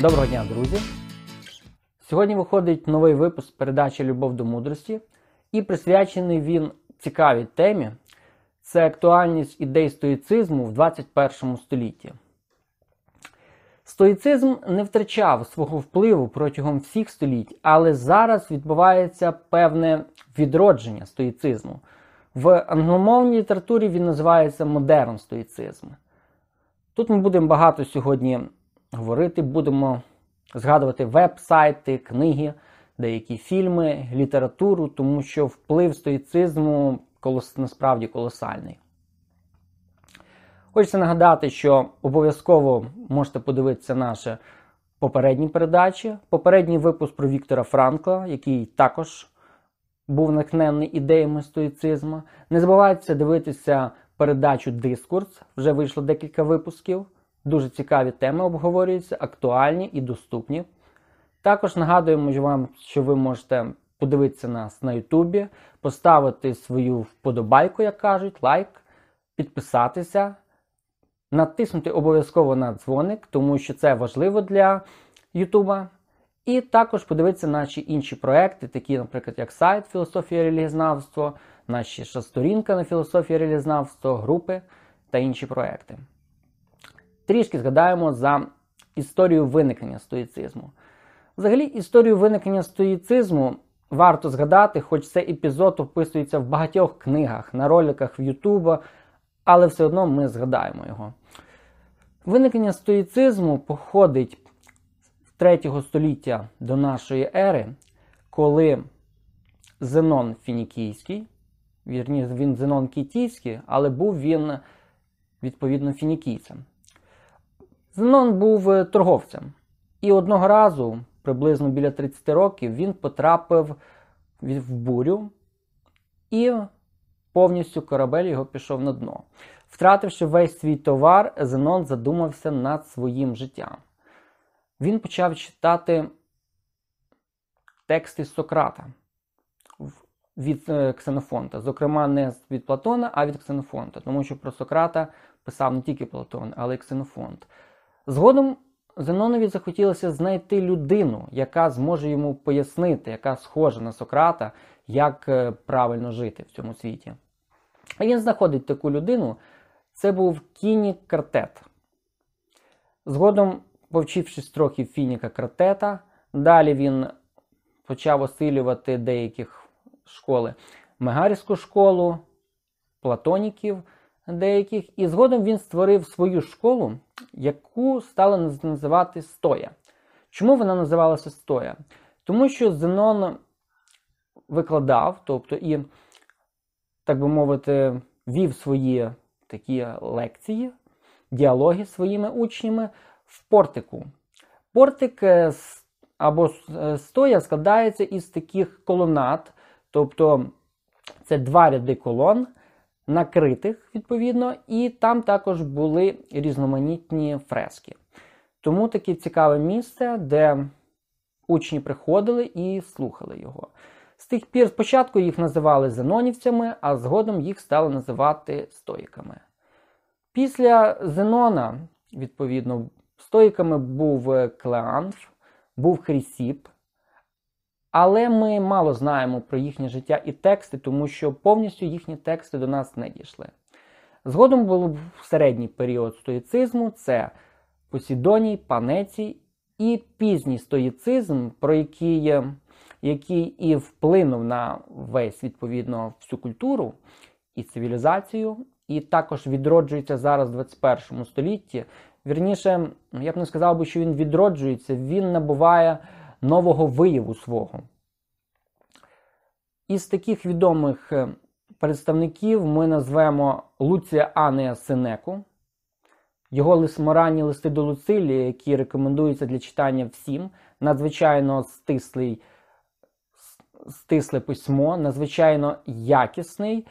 Доброго дня, друзі! Сьогодні виходить новий випуск передачі Любов до мудрості, і присвячений він цікавій темі це актуальність ідей стоїцизму в 21 столітті. Стоїцизм не втрачав свого впливу протягом всіх століть, але зараз відбувається певне відродження стоїцизму. В англомовній літературі він називається модерн стоїцизм. Тут ми будемо багато сьогодні говорити, будемо згадувати веб-сайти, книги, деякі фільми, літературу, тому що вплив стоїцизму колос... насправді колосальний. Хочеться нагадати, що обов'язково можете подивитися наші попередні передачі. Попередній випуск про Віктора Франкла, який також був натхнений ідеями стоїцизму. Не забувайте дивитися передачу Дискурс, вже вийшло декілька випусків. Дуже цікаві теми обговорюються, актуальні і доступні. Також нагадуємо вам, що ви можете подивитися нас на Ютубі, поставити свою вподобайку, як кажуть, лайк, підписатися, натиснути обов'язково на дзвоник, тому що це важливо для Ютуба. І також подивитися наші інші проекти, такі, наприклад, як сайт Філософія релігізнавство, наші сторінка на філософія релігізнавство, групи та інші проекти. Трішки згадаємо за історію виникнення стоїцизму. Взагалі, історію виникнення стоїцизму варто згадати, хоч цей епізод описується в багатьох книгах, на роликах в Ютуба, але все одно ми згадаємо його. Виникнення стоїцизму походить з 3 століття до нашої ери, коли Зенон Фінікійський, вірні, він Зенон Кітійський, але був він відповідно фінікійцем. Зенон був е, торговцем. І одного разу, приблизно біля 30 років, він потрапив в бурю і повністю корабель його пішов на дно. Втративши весь свій товар, Зенон задумався над своїм життям. Він почав читати тексти Сократа від е, Ксенофонта. Зокрема, не від Платона, а від Ксенофонта. Тому що про Сократа писав не тільки Платон, але й Ксенофонт. Згодом Зенонові захотілося знайти людину, яка зможе йому пояснити, яка схожа на Сократа, як е, правильно жити в цьому світі. А він знаходить таку людину. Це був Кінік Картет. Згодом, повчившись трохи Фініка Картета, далі він почав осилювати деяких школи Мегарську школу, платоніків деяких, і згодом він створив свою школу, яку стали називати Стоя. Чому вона називалася Стоя? Тому що Зенон викладав, тобто і, так би мовити, вів свої такі лекції, діалоги з своїми учнями в портику. Портик е, або е, стоя складається із таких колонат, тобто це два ряди колон, накритих, відповідно, і там також були різноманітні фрески. Тому таке цікаве місце, де учні приходили і слухали його. З тих пір спочатку їх називали зенонівцями, а згодом їх стали називати стоїками. Після Зенона, відповідно, стоїками був Клеанф, був Хрісіп, але ми мало знаємо про їхнє життя і тексти, тому що повністю їхні тексти до нас не дійшли. Згодом був середній період стоїцизму це Посідоній, Панецій і пізній стоїцизм, про який який і вплинув на весь відповідно всю культуру і цивілізацію, і також відроджується зараз в 21 столітті. Вірніше, я б не сказав би, що він відроджується, він набуває нового вияву свого. Із таких відомих е, представників ми назвемо Луція Анея Сенеку, його моральні листи до Луцилії, які рекомендуються для читання всім, надзвичайно стислий, стисле письмо, надзвичайно якісний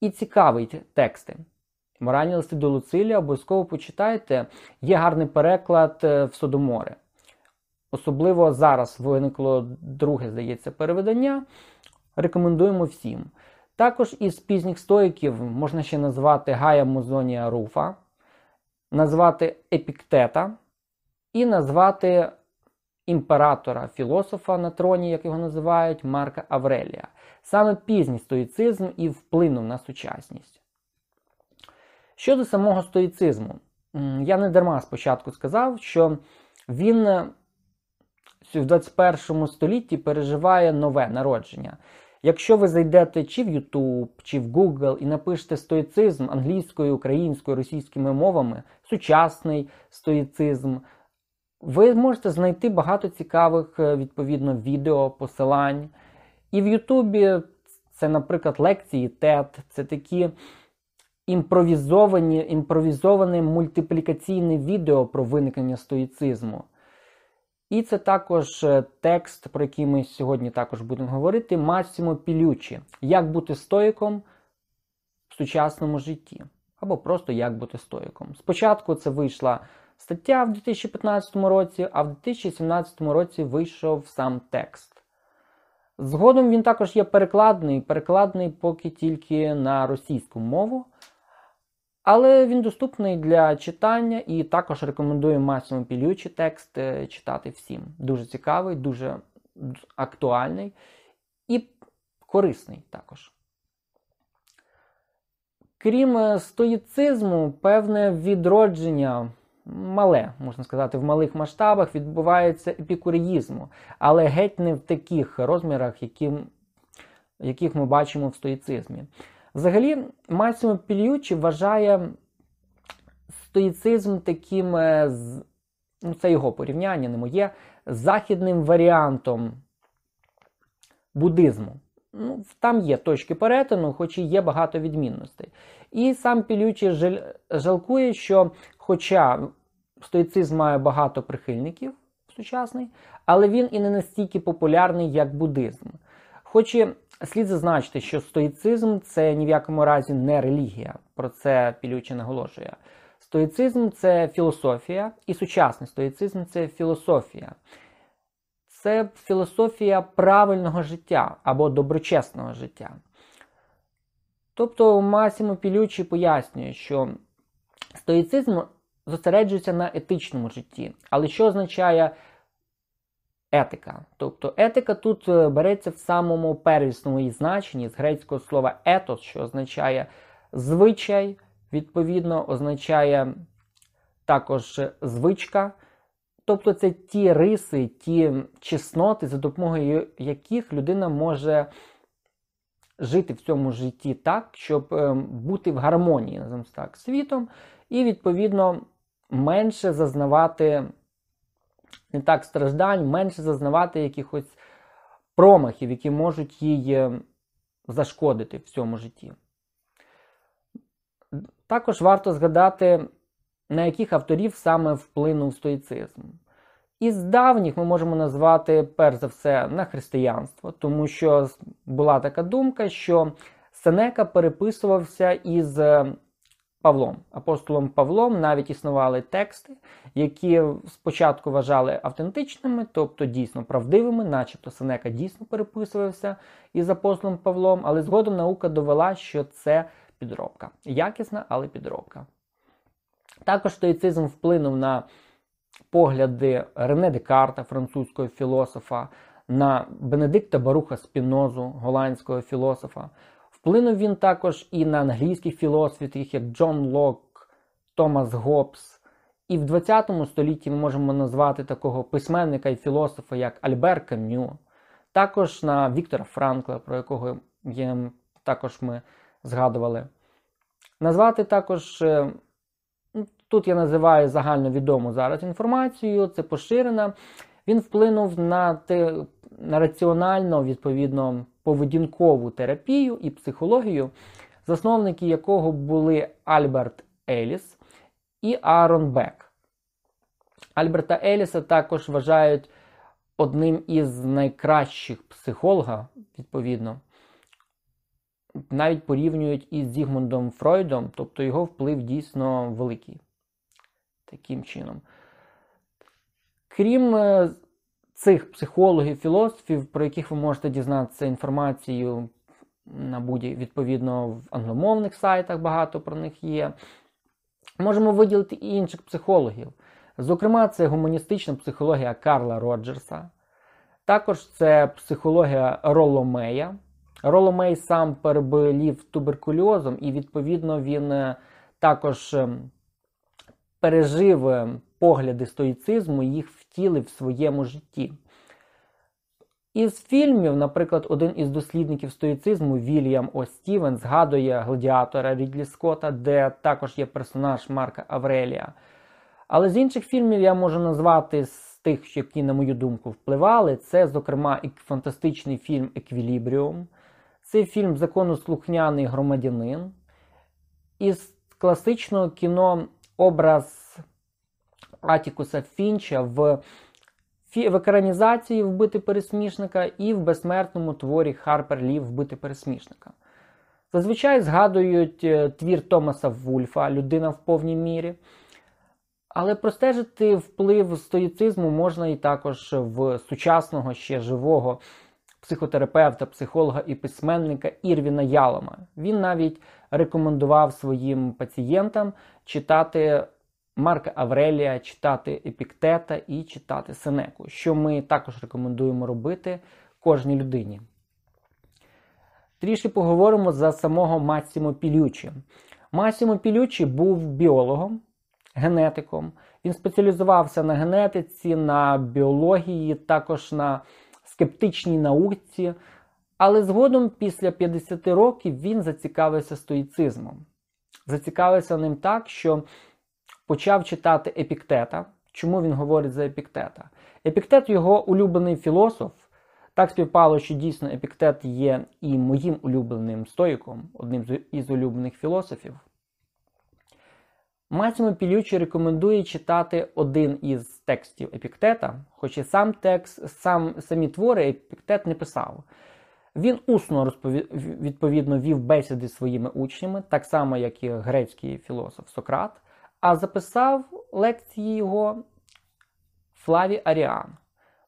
і цікавий тексти. Моральні листи до Луцилія обов'язково почитайте. Є гарний переклад е, в Содоморе. Особливо зараз виникло друге, здається, переведення. Рекомендуємо всім. Також із пізніх стоїків можна ще назвати Гая Музонія Руфа, назвати Епіктета і назвати імператора філософа на троні, як його називають, Марка Аврелія. Саме пізній стоїцизм і вплинув на сучасність. Щодо самого стоїцизму, я не дарма спочатку сказав, що він в 21 столітті переживає нове народження. Якщо ви зайдете чи в YouTube, чи в Google і напишете стоїцизм англійською, українською, російськими мовами, сучасний стоїцизм, ви можете знайти багато цікавих, е, відповідно, відео, посилань. І в Ютубі це, наприклад, лекції TED, це такі імпровізовані, імпровізоване мультиплікаційне відео про виникнення стоїцизму. І це також е, текст, про який ми сьогодні також будемо говорити, Масімо Пілючі. Як бути стоїком в сучасному житті. Або просто як бути стоїком. Спочатку це вийшла стаття в 2015 році, а в 2017 році вийшов сам текст. Згодом він також є перекладний, перекладний поки тільки на російську мову. Але він доступний для читання і також рекомендую Масімо Пілючі текст е, читати всім. Дуже цікавий, дуже актуальний і корисний також. Крім е, стоїцизму, певне відродження, мале, можна сказати, в малих масштабах відбувається епікуріїзму, але геть не в таких розмірах, яким, яких ми бачимо в стоїцизмі. Взагалі, Масімо Пільючі вважає стоїцизм таким, е, ну це його порівняння, не моє, західним варіантом буддизму. Ну, Там є точки перетину, хоч і є багато відмінностей. І сам Пілючі жалкує, що, хоча стоїцизм має багато прихильників сучасний, але він і не настільки популярний, як буддизм. Хоч і Слід зазначити, що стоїцизм це ні в якому разі не релігія, про це Пілюче наголошує. Стоїцизм це філософія, і сучасний стоїцизм це філософія. Це філософія правильного життя або доброчесного життя. Тобто Масімо Пілючі пояснює, що стоїцизм зосереджується на етичному житті. Але що означає етика. Тобто етика тут е, береться в самому первісному її значенні з грецького слова етос, що означає звичай, відповідно, означає також звичка. Тобто це ті риси, ті чесноти, за допомогою яких людина може жити в цьому житті так, щоб е, бути в гармонії так, світом, і, відповідно, менше зазнавати не так страждань, менше зазнавати якихось промахів, які можуть їй зашкодити в цьому житті. Також варто згадати, на яких авторів саме вплинув стоїцизм. Із давніх ми можемо назвати, перш за все, на християнство, тому що була така думка, що Сенека переписувався із Павлом. Апостолом Павлом навіть існували тексти, які спочатку вважали автентичними, тобто дійсно правдивими, начебто Сенека дійсно переписувався із апостолом Павлом, але згодом наука довела, що це підробка. Якісна, але підробка. Також стоїцизм вплинув на погляди Рене Декарта, французького філософа, на Бенедикта Баруха Спінозу, голландського філософа. Вплинув він також і на англійських філософів, таких як Джон Лок, Томас Гоббс. І в 20 столітті ми можемо назвати такого письменника і філософа, як Альбер Кам'ю, також на Віктора Франкла, про якого є, також ми згадували. Назвати також, е, ну, тут я називаю загальновідому зараз інформацію, це поширена. Він вплинув на те, на раціонально, відповідно, поведінкову терапію і психологію, засновники якого були Альберт Еліс і Аарон Бек. Альберта Еліса також вважають одним із найкращих психологів, відповідно. Навіть порівнюють із Зігмундом Фройдом, тобто його вплив дійсно великий. Таким чином. Крім е, цих психологів, філософів, про яких ви можете дізнатися інформацію на будь відповідно в англомовних сайтах багато про них є. Можемо виділити і інших психологів. Зокрема, це гуманістична психологія Карла Роджерса, також це психологія Роломея. Роломей сам переболів туберкульозом, і, відповідно, він е, також ем, пережив ем, погляди стоїцизму їх втілив в своєму житті. Із фільмів, наприклад, один із дослідників стоїцизму Вільям О. Стівен згадує гладіатора Рідлі Скотта, де також є персонаж Марка Аврелія. Але з інших фільмів я можу назвати з тих, які, на мою думку, впливали. Це, зокрема, фантастичний фільм Еквілібріум. Це фільм законослухняний громадянин. Із класичного кіно образ Атікуса Фінча в в екранізації вбити пересмішника і в безсмертному творі Харпер Лі вбити пересмішника. Зазвичай згадують е, твір Томаса Вульфа Людина в повній мірі. Але простежити вплив стоїцизму можна і також в сучасного ще живого психотерапевта, психолога і письменника Ірвіна Ялома. Він навіть рекомендував своїм пацієнтам читати Марка Аврелія, читати Епіктета і читати Сенеку, що ми також рекомендуємо робити кожній людині. Трішки поговоримо за самого Массімо Пілючі. Массімо Пілючі був біологом, генетиком. Він спеціалізувався на генетиці, на біології, також на скептичній науці. Але згодом, після 50 років, він зацікавився стоїцизмом. Зацікавився ним так, що почав читати Епіктета. Чому він говорить за Епіктета? Епіктет його улюблений філософ. Так співпало, що дійсно Епіктет є і моїм улюбленим стоїком, одним із улюблених філософів. Масімо Пілючі рекомендує читати один із текстів Епіктета, хоч і сам текст, сам, самі твори Епіктет не писав. Він усно розпові... відповідно вів бесіди своїми учнями, так само, як і грецький філософ Сократ, а записав лекції його Флаві Аріан.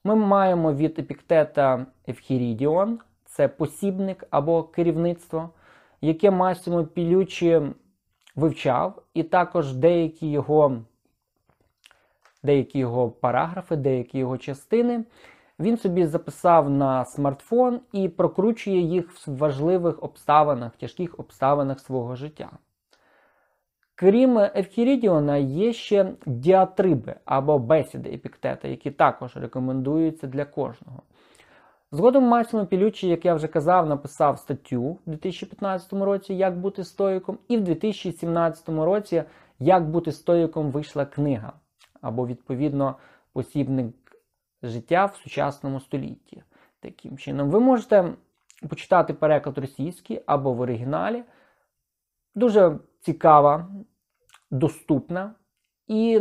Ми маємо від епіктета Евхірідіон, це посібник або керівництво, яке Масімо Пілючі вивчав, і також деякі його деякі його параграфи, деякі його частини. Він собі записав на смартфон і прокручує їх в важливих обставинах, тяжких обставинах свого життя. Крім Евхірідіона, є ще діатриби або бесіди епіктета, які також рекомендуються для кожного. Згодом Масімо Пілючі, як я вже казав, написав статтю в 2015 році Як бути стоїком, і в 2017 році Як бути стоїком вийшла книга, або, відповідно, посібник життя в сучасному столітті. Таким чином, ви можете почитати переклад російський або в оригіналі. Дуже цікава, доступна і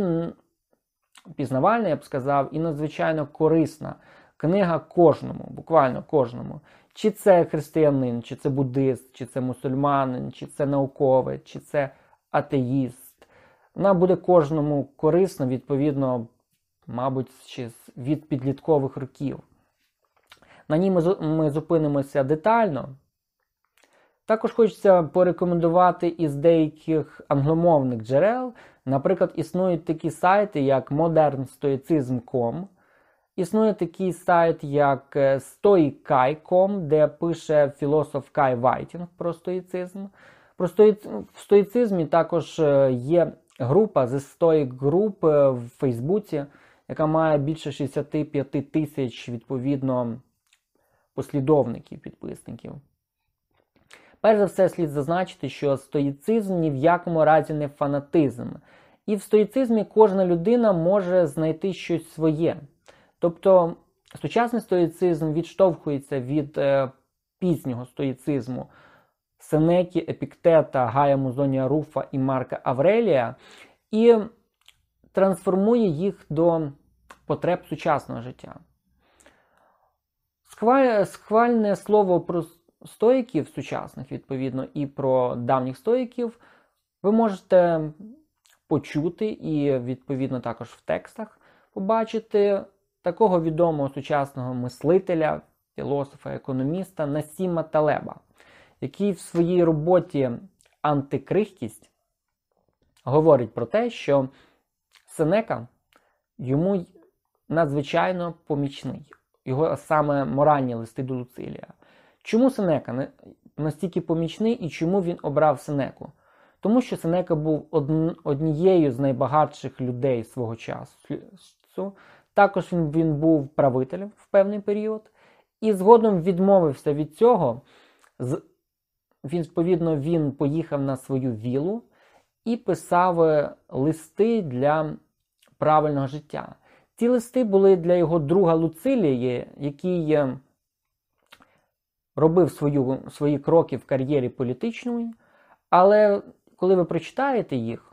пізнавальна, я б сказав, і надзвичайно корисна книга кожному, буквально кожному. Чи це християнин, чи це буддист, чи це мусульманин, чи це науковець, чи це атеїст. Вона буде кожному корисна, відповідно, мабуть, ще від підліткових років. На ній ми зупинимося детально. Також хочеться порекомендувати із деяких англомовних джерел. Наприклад, існують такі сайти, як modernstoicism.com. Існує такий сайт, як stoikai.com, де пише філософ Кай Вайтінг про стоїцизм. Про стоїцизм. В стоїцизмі також е, є група The Stoic Group е, в Фейсбуці, яка має більше 65 тисяч відповідно послідовників, підписників. Перш за все, слід зазначити, що стоїцизм ні в якому разі не фанатизм. І в стоїцизмі кожна людина може знайти щось своє. Тобто сучасний стоїцизм відштовхується від е, пізнього стоїцизму Сенекі, Епіктета, Гая Музонія Руфа і Марка Аврелія і трансформує їх до потреб сучасного життя. Схвальне слово про стоїків сучасних, відповідно, і про давніх стоїків ви можете почути і, відповідно, також в текстах побачити такого відомого сучасного мислителя, філософа, економіста Насіма Талеба, який в своїй роботі Антикрихкість говорить про те, що Сенека йому надзвичайно помічний. Його саме моральні листи до Луцилія. Чому Сенека настільки помічний і чому він обрав Сенеку? Тому що Сенека був однією з найбагатших людей свого часу. Також він, він був правителем в певний період, і згодом відмовився від цього. З- Відповідно, він поїхав на свою вілу і писав е, листи для правильного життя. Ці листи були для його друга Луцилії, який е, робив свою, свої кроки в кар'єрі політичної, але коли ви прочитаєте їх,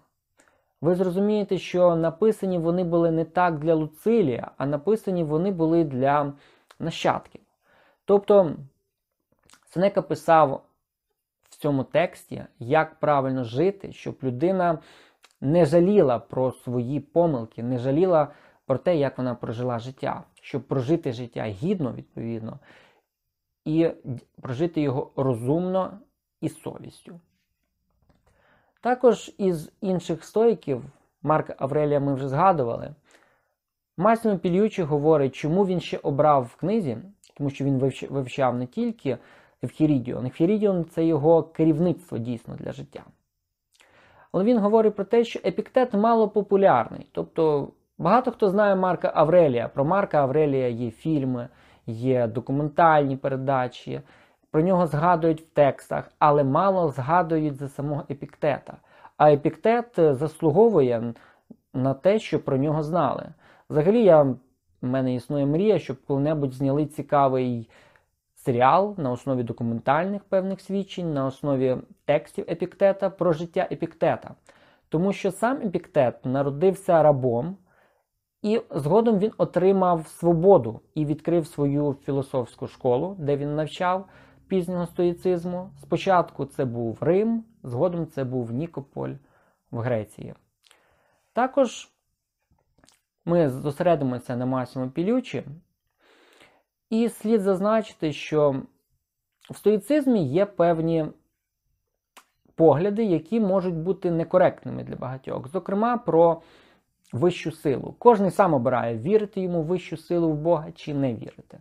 ви зрозумієте, що написані вони були не так для Луцилія, а написані вони були для нащадків. Тобто Сенека писав в цьому тексті, як правильно жити, щоб людина не жаліла про свої помилки, не жаліла про те, як вона прожила життя, щоб прожити життя гідно, відповідно, і прожити його розумно і з совістю. Також із інших стоїків, Марка Аврелія ми вже згадували, Масімо Пільючі говорить, чому він ще обрав в книзі, тому що він вивчав не тільки Евхірідіон. Евхірідіон це його керівництво дійсно для життя. Але він говорить про те, що епіктет мало популярний. Тобто багато хто знає Марка Аврелія. Про Марка Аврелія є фільми, є документальні передачі, про нього згадують в текстах, але мало згадують за самого епіктета. А епіктет е, заслуговує на те, що про нього знали. Взагалі, я, в мене існує мрія, щоб коли-небудь зняли цікавий серіал на основі документальних певних свідчень, на основі текстів епіктета про життя епіктета. Тому що сам епіктет народився рабом, і згодом він отримав свободу і відкрив свою філософську школу, де він навчав пізнього стоїцизму. Спочатку це був Рим, згодом це був Нікополь в Греції. Також ми зосередимося на Масімо Пілючі, і слід зазначити, що в стоїцизмі є певні погляди, які можуть бути некоректними для багатьох. Зокрема, про вищу силу. Кожен сам обирає, вірити йому в вищу силу в Бога чи не вірити.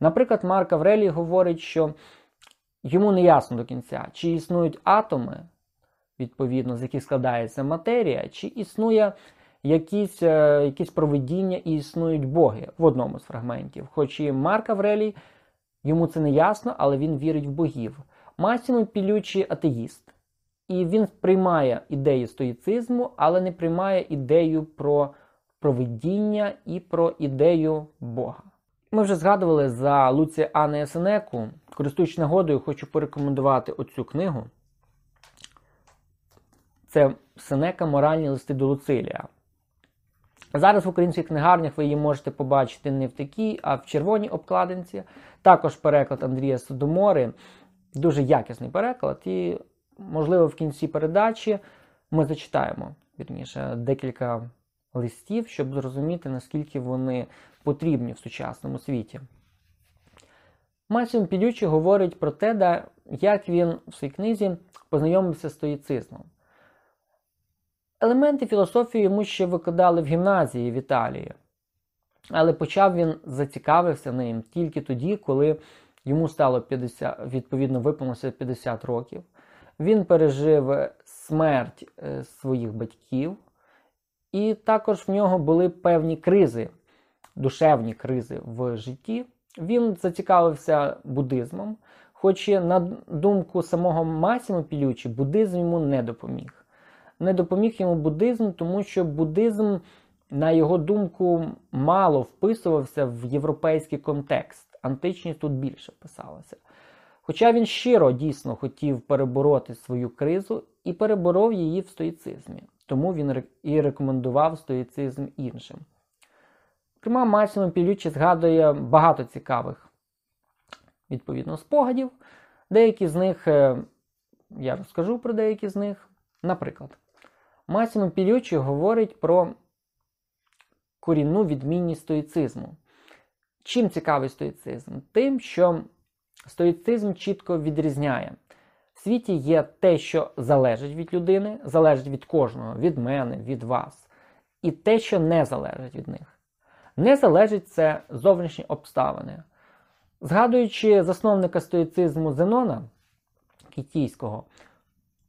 Наприклад, Марк Аврелій говорить, що йому не ясно до кінця, чи існують атоми, відповідно, з яких складається матерія, чи існує якісь, е, якісь провидіння і існують боги в одному з фрагментів. Хоч і Марк Аврелій, йому це не ясно, але він вірить в богів. Масімо Пілючі атеїст. І він приймає ідеї стоїцизму, але не приймає ідею про провидіння і про ідею Бога. Ми вже згадували за Луція Анне Сенеку. Користуючись нагодою, хочу порекомендувати оцю книгу. Це Сенека Моральні листи до Луцилія. Зараз в українських книгарнях ви її можете побачити не в такій, а в червоній обкладинці. Також переклад Андрія Содомори. Дуже якісний переклад. І, можливо, в кінці передачі ми зачитаємо вірніше, декілька листів, щоб зрозуміти, наскільки вони потрібні в сучасному світі. Масім Підючі говорить про те, як він в своїй книзі познайомився з стоїцизмом. Елементи філософії йому ще викладали в гімназії в Італії, але почав він зацікавився ним тільки тоді, коли йому стало 50, відповідно виповнилося 50 років. Він пережив смерть е, своїх батьків, і також в нього були певні кризи, душевні кризи в житті. Він зацікавився буддизмом, хоч на думку самого Масімо Пілючі, буддизм йому не допоміг. Не допоміг йому буддизм, тому що буддизм, на його думку, мало вписувався в європейський контекст. Античність тут більше писалася. Хоча він щиро дійсно хотів перебороти свою кризу і переборов її в стоїцизмі, тому він і рекомендував стоїцизм іншим. Зокрема, Масімо Пілючі згадує багато цікавих відповідно спогадів. Деякі з них, е, я розкажу про деякі з них. Наприклад, Масімо Пілючі говорить про корінну відмінність стоїцизму. Чим цікавий стоїцизм? Тим, що стоїцизм чітко відрізняє. В світі є те, що залежить від людини, залежить від кожного, від мене, від вас, і те, що не залежить від них. Не залежить це зовнішні обставини. Згадуючи засновника стоїцизму Зенона Кітійського,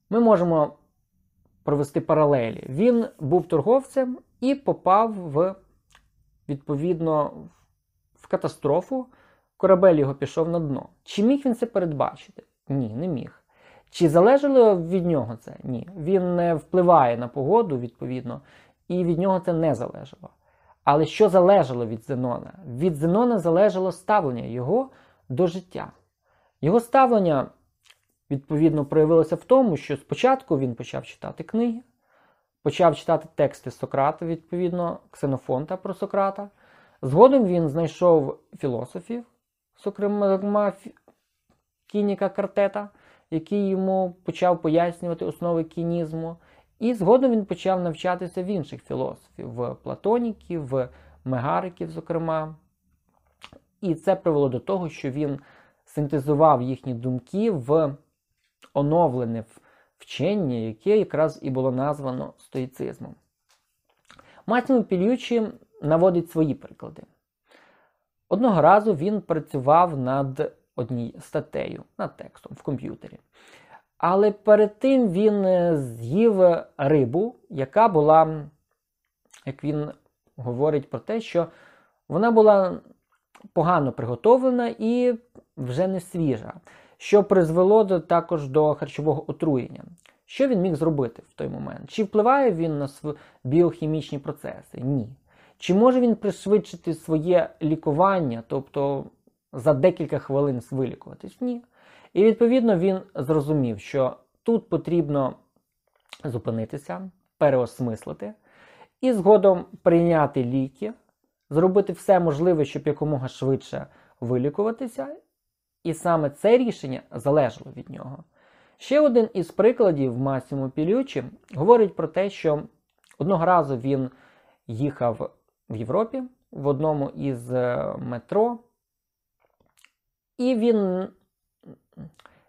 ми можемо провести паралелі. Він був торговцем і попав в відповідно в катастрофу. Корабель його пішов на дно. Чи міг він це передбачити? Ні, не міг. Чи залежало від нього це? Ні. Він не впливає на погоду, відповідно, і від нього це не залежало. Але що залежало від Зенона? Від Зенона залежало ставлення його до життя. Його ставлення, відповідно, проявилося в тому, що спочатку він почав читати книги, почав читати тексти Сократа, відповідно, Ксенофонта про Сократа. Згодом він знайшов філософів, зокрема Кініка Картета, який йому почав пояснювати основи кінізму. І згодом він почав навчатися в інших філософів, в платоніків, в мегариків, зокрема. І це привело до того, що він синтезував їхні думки в оновлене вчення, яке якраз і було названо стоїцизмом. Матімо Пільючі наводить свої приклади. Одного разу він працював над однією статтею, над текстом в комп'ютері. Але перед тим він е, з'їв рибу, яка була, як він говорить про те, що вона була погано приготовлена і вже не свіжа, що призвело також до харчового отруєння. Що він міг зробити в той момент? Чи впливає він на біохімічні процеси? Ні. Чи може він пришвидшити своє лікування, тобто за декілька хвилин вилікуватись? Ні. І відповідно він зрозумів, що тут потрібно зупинитися, переосмислити і згодом прийняти ліки, зробити все можливе, щоб якомога швидше вилікуватися. І саме це рішення залежало від нього. Ще один із прикладів Масімо Пілючі говорить про те, що одного разу він їхав в Європі в одному із е, метро, і він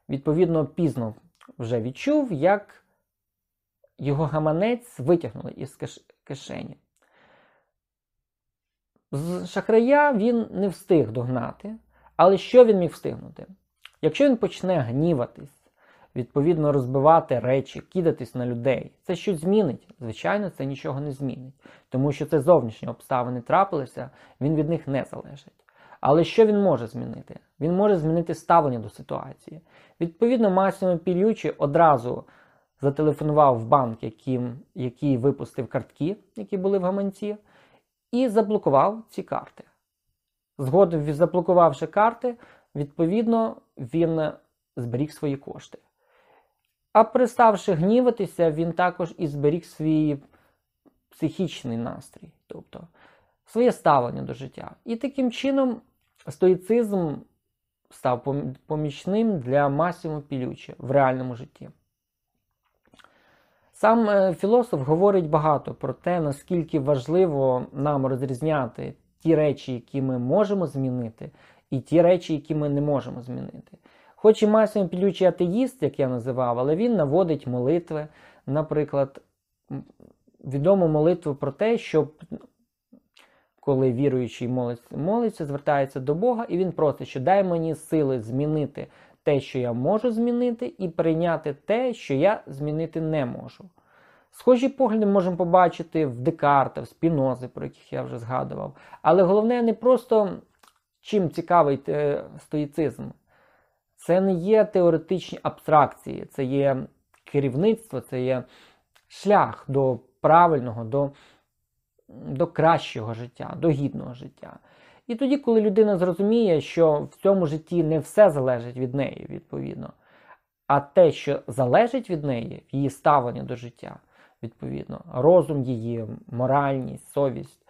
відповідно пізно вже відчув, як його гаманець витягнули із кишені. З шахрая він не встиг догнати, але що він міг встигнути? Якщо він почне гніватись, відповідно розбивати речі, кидатись на людей, це щось змінить? Звичайно, це нічого не змінить, тому що це зовнішні обставини трапилися, він від них не залежить. Але що він може змінити? Він може змінити ставлення до ситуації. Відповідно, Масімо Пільючі одразу зателефонував в банк, який, який випустив картки, які були в гаманці, і заблокував ці карти. Згодом, заблокувавши карти, відповідно, він зберіг свої кошти. А переставши гніватися, він також і зберіг свій психічний настрій, тобто своє ставлення до життя. І таким чином стоїцизм став помічним для Масімо Пілючі в реальному житті. Сам е, філософ говорить багато про те, наскільки важливо нам розрізняти ті речі, які ми можемо змінити, і ті речі, які ми не можемо змінити. Хоч і Масімо Пілючі атеїст, як я називав, але він наводить молитви, наприклад, відому молитву про те, щоб коли віруючий молиться, молиться, звертається до Бога, і він просить, що дай мені сили змінити те, що я можу змінити, і прийняти те, що я змінити не можу. Схожі погляди можемо побачити в Декарта, в Спінози, про яких я вже згадував. Але головне не просто чим цікавий е, стоїцизм. Це не є теоретичні абстракції, це є керівництво, це є шлях до правильного, до до кращого життя, до гідного життя. І тоді, коли людина зрозуміє, що в цьому житті не все залежить від неї, відповідно, а те, що залежить від неї, її ставлення до життя, відповідно, розум її, моральність, совість,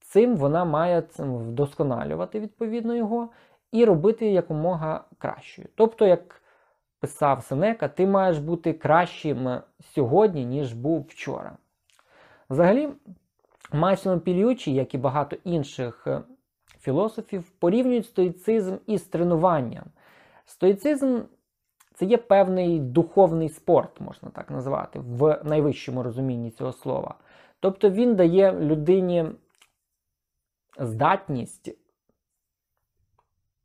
цим вона має вдосконалювати відповідно його і робити якомога кращою. Тобто, як писав Сенека, ти маєш бути кращим сьогодні, ніж був вчора. Взагалі, Масімо Пільючі, як і багато інших е, філософів, порівнюють стоїцизм із тренуванням. Стоїцизм це є певний духовний спорт, можна так назвати, в найвищому розумінні цього слова. Тобто він дає людині здатність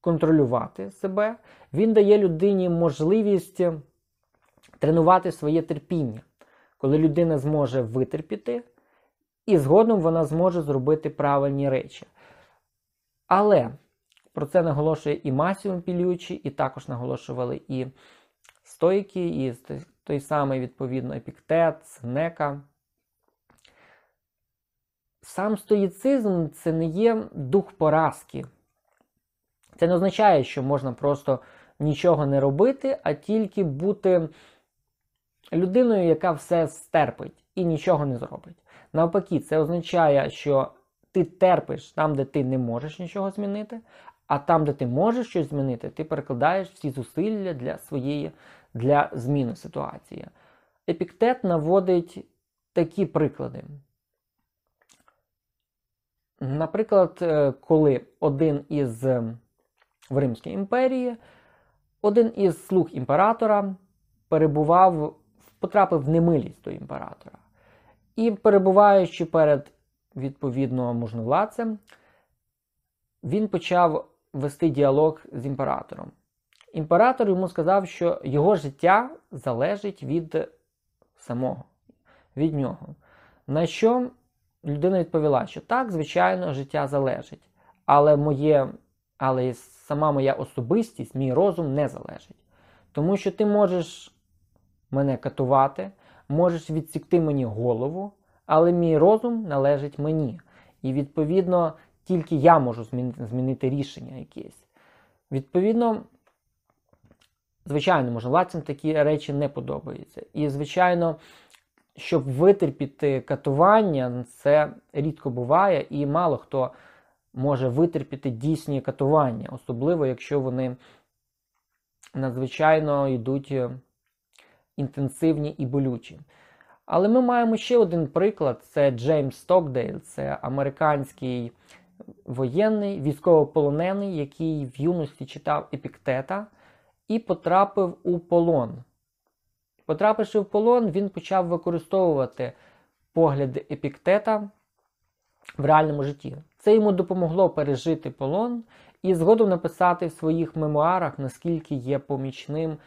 контролювати себе, він дає людині можливість тренувати своє терпіння, коли людина зможе витерпіти, і згодом вона зможе зробити правильні речі. Але про це наголошує і Масіум Пілючі, і також наголошували і стойки, і той самий, відповідно, епіктет, Сенека. Сам стоїцизм це не є дух поразки. Це не означає, що можна просто нічого не робити, а тільки бути людиною, яка все стерпить і нічого не зробить. Навпаки, це означає, що ти терпиш там, де ти не можеш нічого змінити, а там, де ти можеш щось змінити, ти перекладаєш всі зусилля для своєї для зміни ситуації. Епіктет наводить такі приклади. Наприклад, е, коли один із в Римській імперії, один із слуг імператора перебував, потрапив в немилість до імператора. І перебуваючи перед відповідно можновладцем, він почав вести діалог з імператором. Імператор йому сказав, що його життя залежить від самого, від нього. На що людина відповіла, що так, звичайно, життя залежить, але моє, але сама моя особистість, мій розум не залежить. Тому що ти можеш мене катувати, можеш відсікти мені голову, але мій розум належить мені. І, відповідно, тільки я можу змінити рішення якесь. Відповідно, звичайно, можновладцям такі речі не подобаються. І, звичайно, щоб витерпіти катування, це рідко буває, і мало хто може витерпіти дійсні катування, особливо, якщо вони надзвичайно йдуть е, інтенсивні і болючі. Але ми маємо ще один приклад: це Джеймс Стокдейл, це американський воєнний, військовополонений, який в юності читав епіктета і потрапив у полон. Потрапивши в полон, він почав використовувати погляди епіктета в реальному житті. Це йому допомогло пережити полон і згодом написати в своїх мемуарах, наскільки є помічним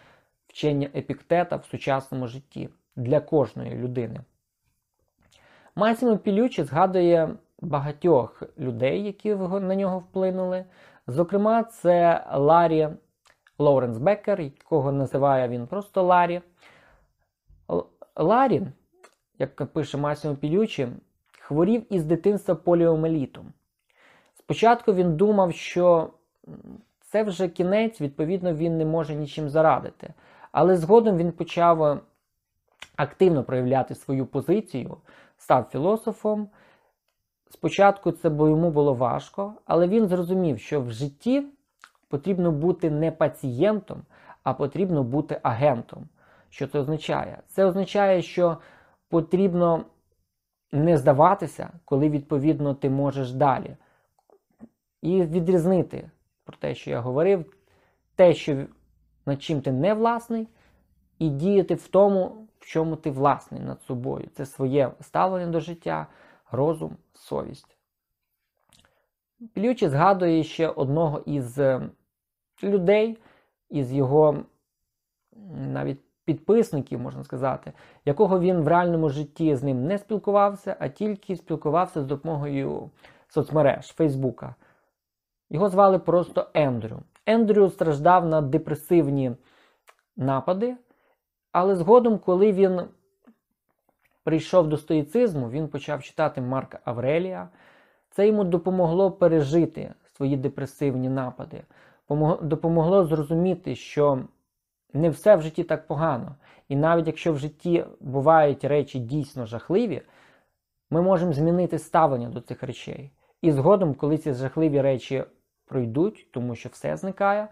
вчення епіктета в сучасному житті для кожної людини. Масімо Пілючі згадує багатьох людей, які на нього вплинули. Зокрема, це Ларі Лоуренс Беккер, якого називає він просто Ларі. Ларі, як пише Масімо Пілючі, хворів із дитинства поліомелітом. Спочатку він думав, що це вже кінець, відповідно, він не може нічим зарадити. Але згодом він почав активно проявляти свою позицію, став філософом. Спочатку це йому було важко, але він зрозумів, що в житті потрібно бути не пацієнтом, а потрібно бути агентом. Що це означає? Це означає, що потрібно не здаватися, коли, відповідно, ти можеш далі. І відрізнити про те, що я говорив, те, що над чим ти не власний, і діяти в тому, в чому ти власний над собою. Це своє ставлення до життя, розум, совість. Плючі згадує ще одного із е, людей, із його навіть підписників, можна сказати, якого він в реальному житті з ним не спілкувався, а тільки спілкувався з допомогою соцмереж Фейсбука. Його звали просто Ендрю. Ендрю страждав на депресивні напади, але згодом, коли він прийшов до стоїцизму, він почав читати Марка Аврелія. Це йому допомогло пережити свої депресивні напади, допомогло зрозуміти, що не все в житті так погано. І навіть якщо в житті бувають речі дійсно жахливі, ми можемо змінити ставлення до цих речей. І згодом, коли ці жахливі речі пройдуть, тому що все зникає,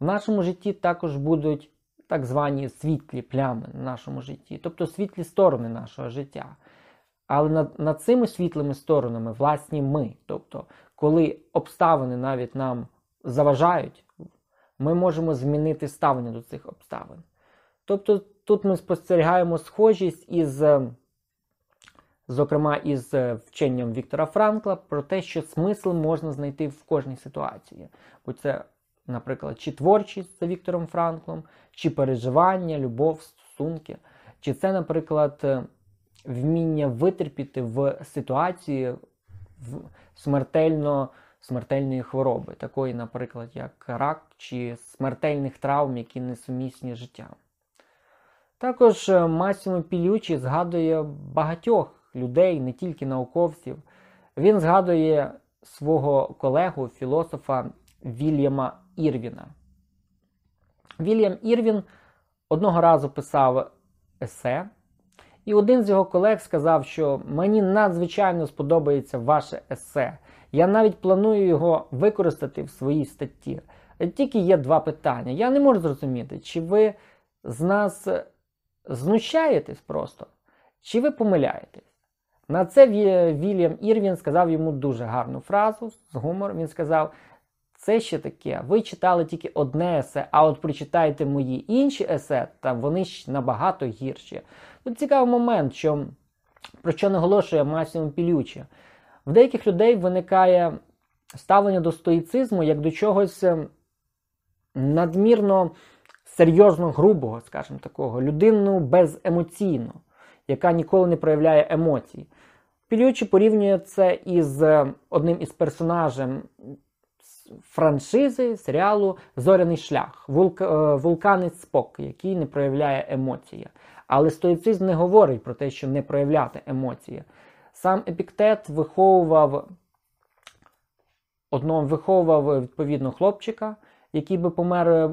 в нашому житті також будуть так звані світлі плями в нашому житті, тобто світлі сторони нашого життя. Але над, над цими світлими сторонами, власні ми. Тобто, коли обставини навіть нам заважають, ми можемо змінити ставлення до цих обставин. Тобто, тут ми спостерігаємо схожість із зокрема із е, вченням Віктора Франкла, про те, що смисл можна знайти в кожній ситуації. Бо це, наприклад, чи творчість за Віктором Франклом, чи переживання, любов, стосунки, чи це, наприклад, е, вміння витерпіти в ситуації в смертельно смертельної хвороби, такої, наприклад, як рак чи смертельних травм, які несумісні з життям. Також е, Масімо Пілючі згадує багатьох людей, не тільки науковців. Він згадує свого колегу, філософа Вільяма Ірвіна. Вільям Ірвін одного разу писав есе, і один з його колег сказав, що мені надзвичайно сподобається ваше есе. Я навіть планую його використати в своїй статті. Тільки є два питання. Я не можу зрозуміти, чи ви з нас знущаєтесь просто, чи ви помиляєтесь. На це Вільям Ірвін сказав йому дуже гарну фразу з гумором. Він сказав: це ще таке, ви читали тільки одне есе, а от прочитайте мої інші есе, та вони ж набагато гірші. Тут цікавий момент, що, про що наголошує Масімо Пілючі. В деяких людей виникає ставлення до стоїцизму як до чогось ем, надмірно серйозно грубого, скажімо такого, людину беземоційну, яка ніколи не проявляє емоцій. Пілючі порівнює це із ем, одним із персонажем франшизи серіалу Зоряний шлях, вулк... Е, вулканець Спок, який не проявляє емоції. Але стоїцизм не говорить про те, що не проявляти емоції. Сам епіктет виховував одного виховував відповідно хлопчика, який би помер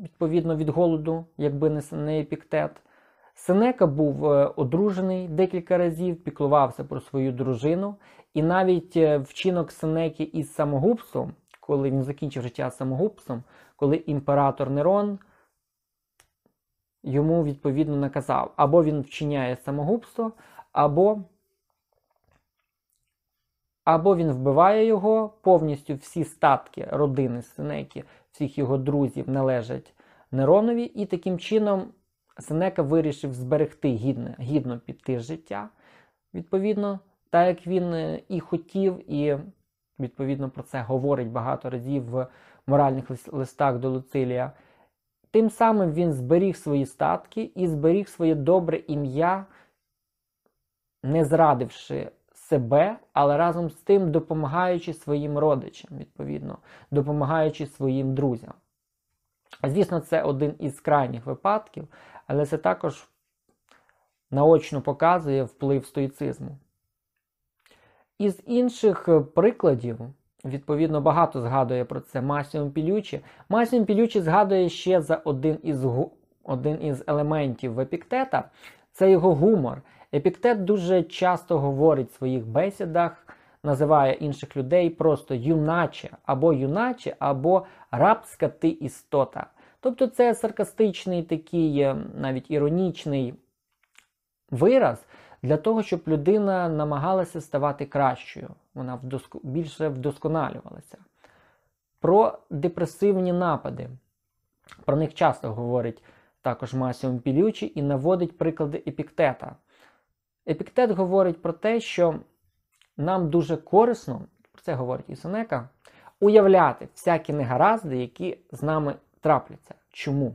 відповідно від голоду, якби не епіктет. Сенека був е, одружений декілька разів, піклувався про свою дружину, і навіть е, вчинок Сенеки із самогубством, коли він закінчив життя самогубством, коли імператор Нерон йому відповідно наказав, або він вчиняє самогубство, або або він вбиває його, повністю всі статки родини Сенеки, всіх його друзів належать Неронові, і таким чином Сенека вирішив зберегти гідне, гідно піти життя, відповідно, так як він е, і хотів, і відповідно про це говорить багато разів в моральних листах до Луцилія. Тим самим він зберіг свої статки і зберіг своє добре ім'я, не зрадивши себе, але разом з тим допомагаючи своїм родичам, відповідно, допомагаючи своїм друзям. Звісно, це один із крайніх випадків, але це також наочно показує вплив стоїцизму. Із інших прикладів, відповідно, багато згадує про це Массімо Пільюччі. Массімо Пільюччі згадує ще за один із один із елементів Епіктета це його гумор. Епіктет дуже часто говорить в своїх бесідах, називає інших людей просто юначе, або юначе, або рабська ти істота. Тобто це саркастичний такий, е, навіть іронічний вираз для того, щоб людина намагалася ставати кращою, вона вдоск... більше вдосконалювалася. Про депресивні напади. Про них часто говорить також Масіум Пілючі і наводить приклади епіктета. Епіктет говорить про те, що нам дуже корисно, про це говорить і Сенека, уявляти всякі негаразди, які з нами трапляться. Чому?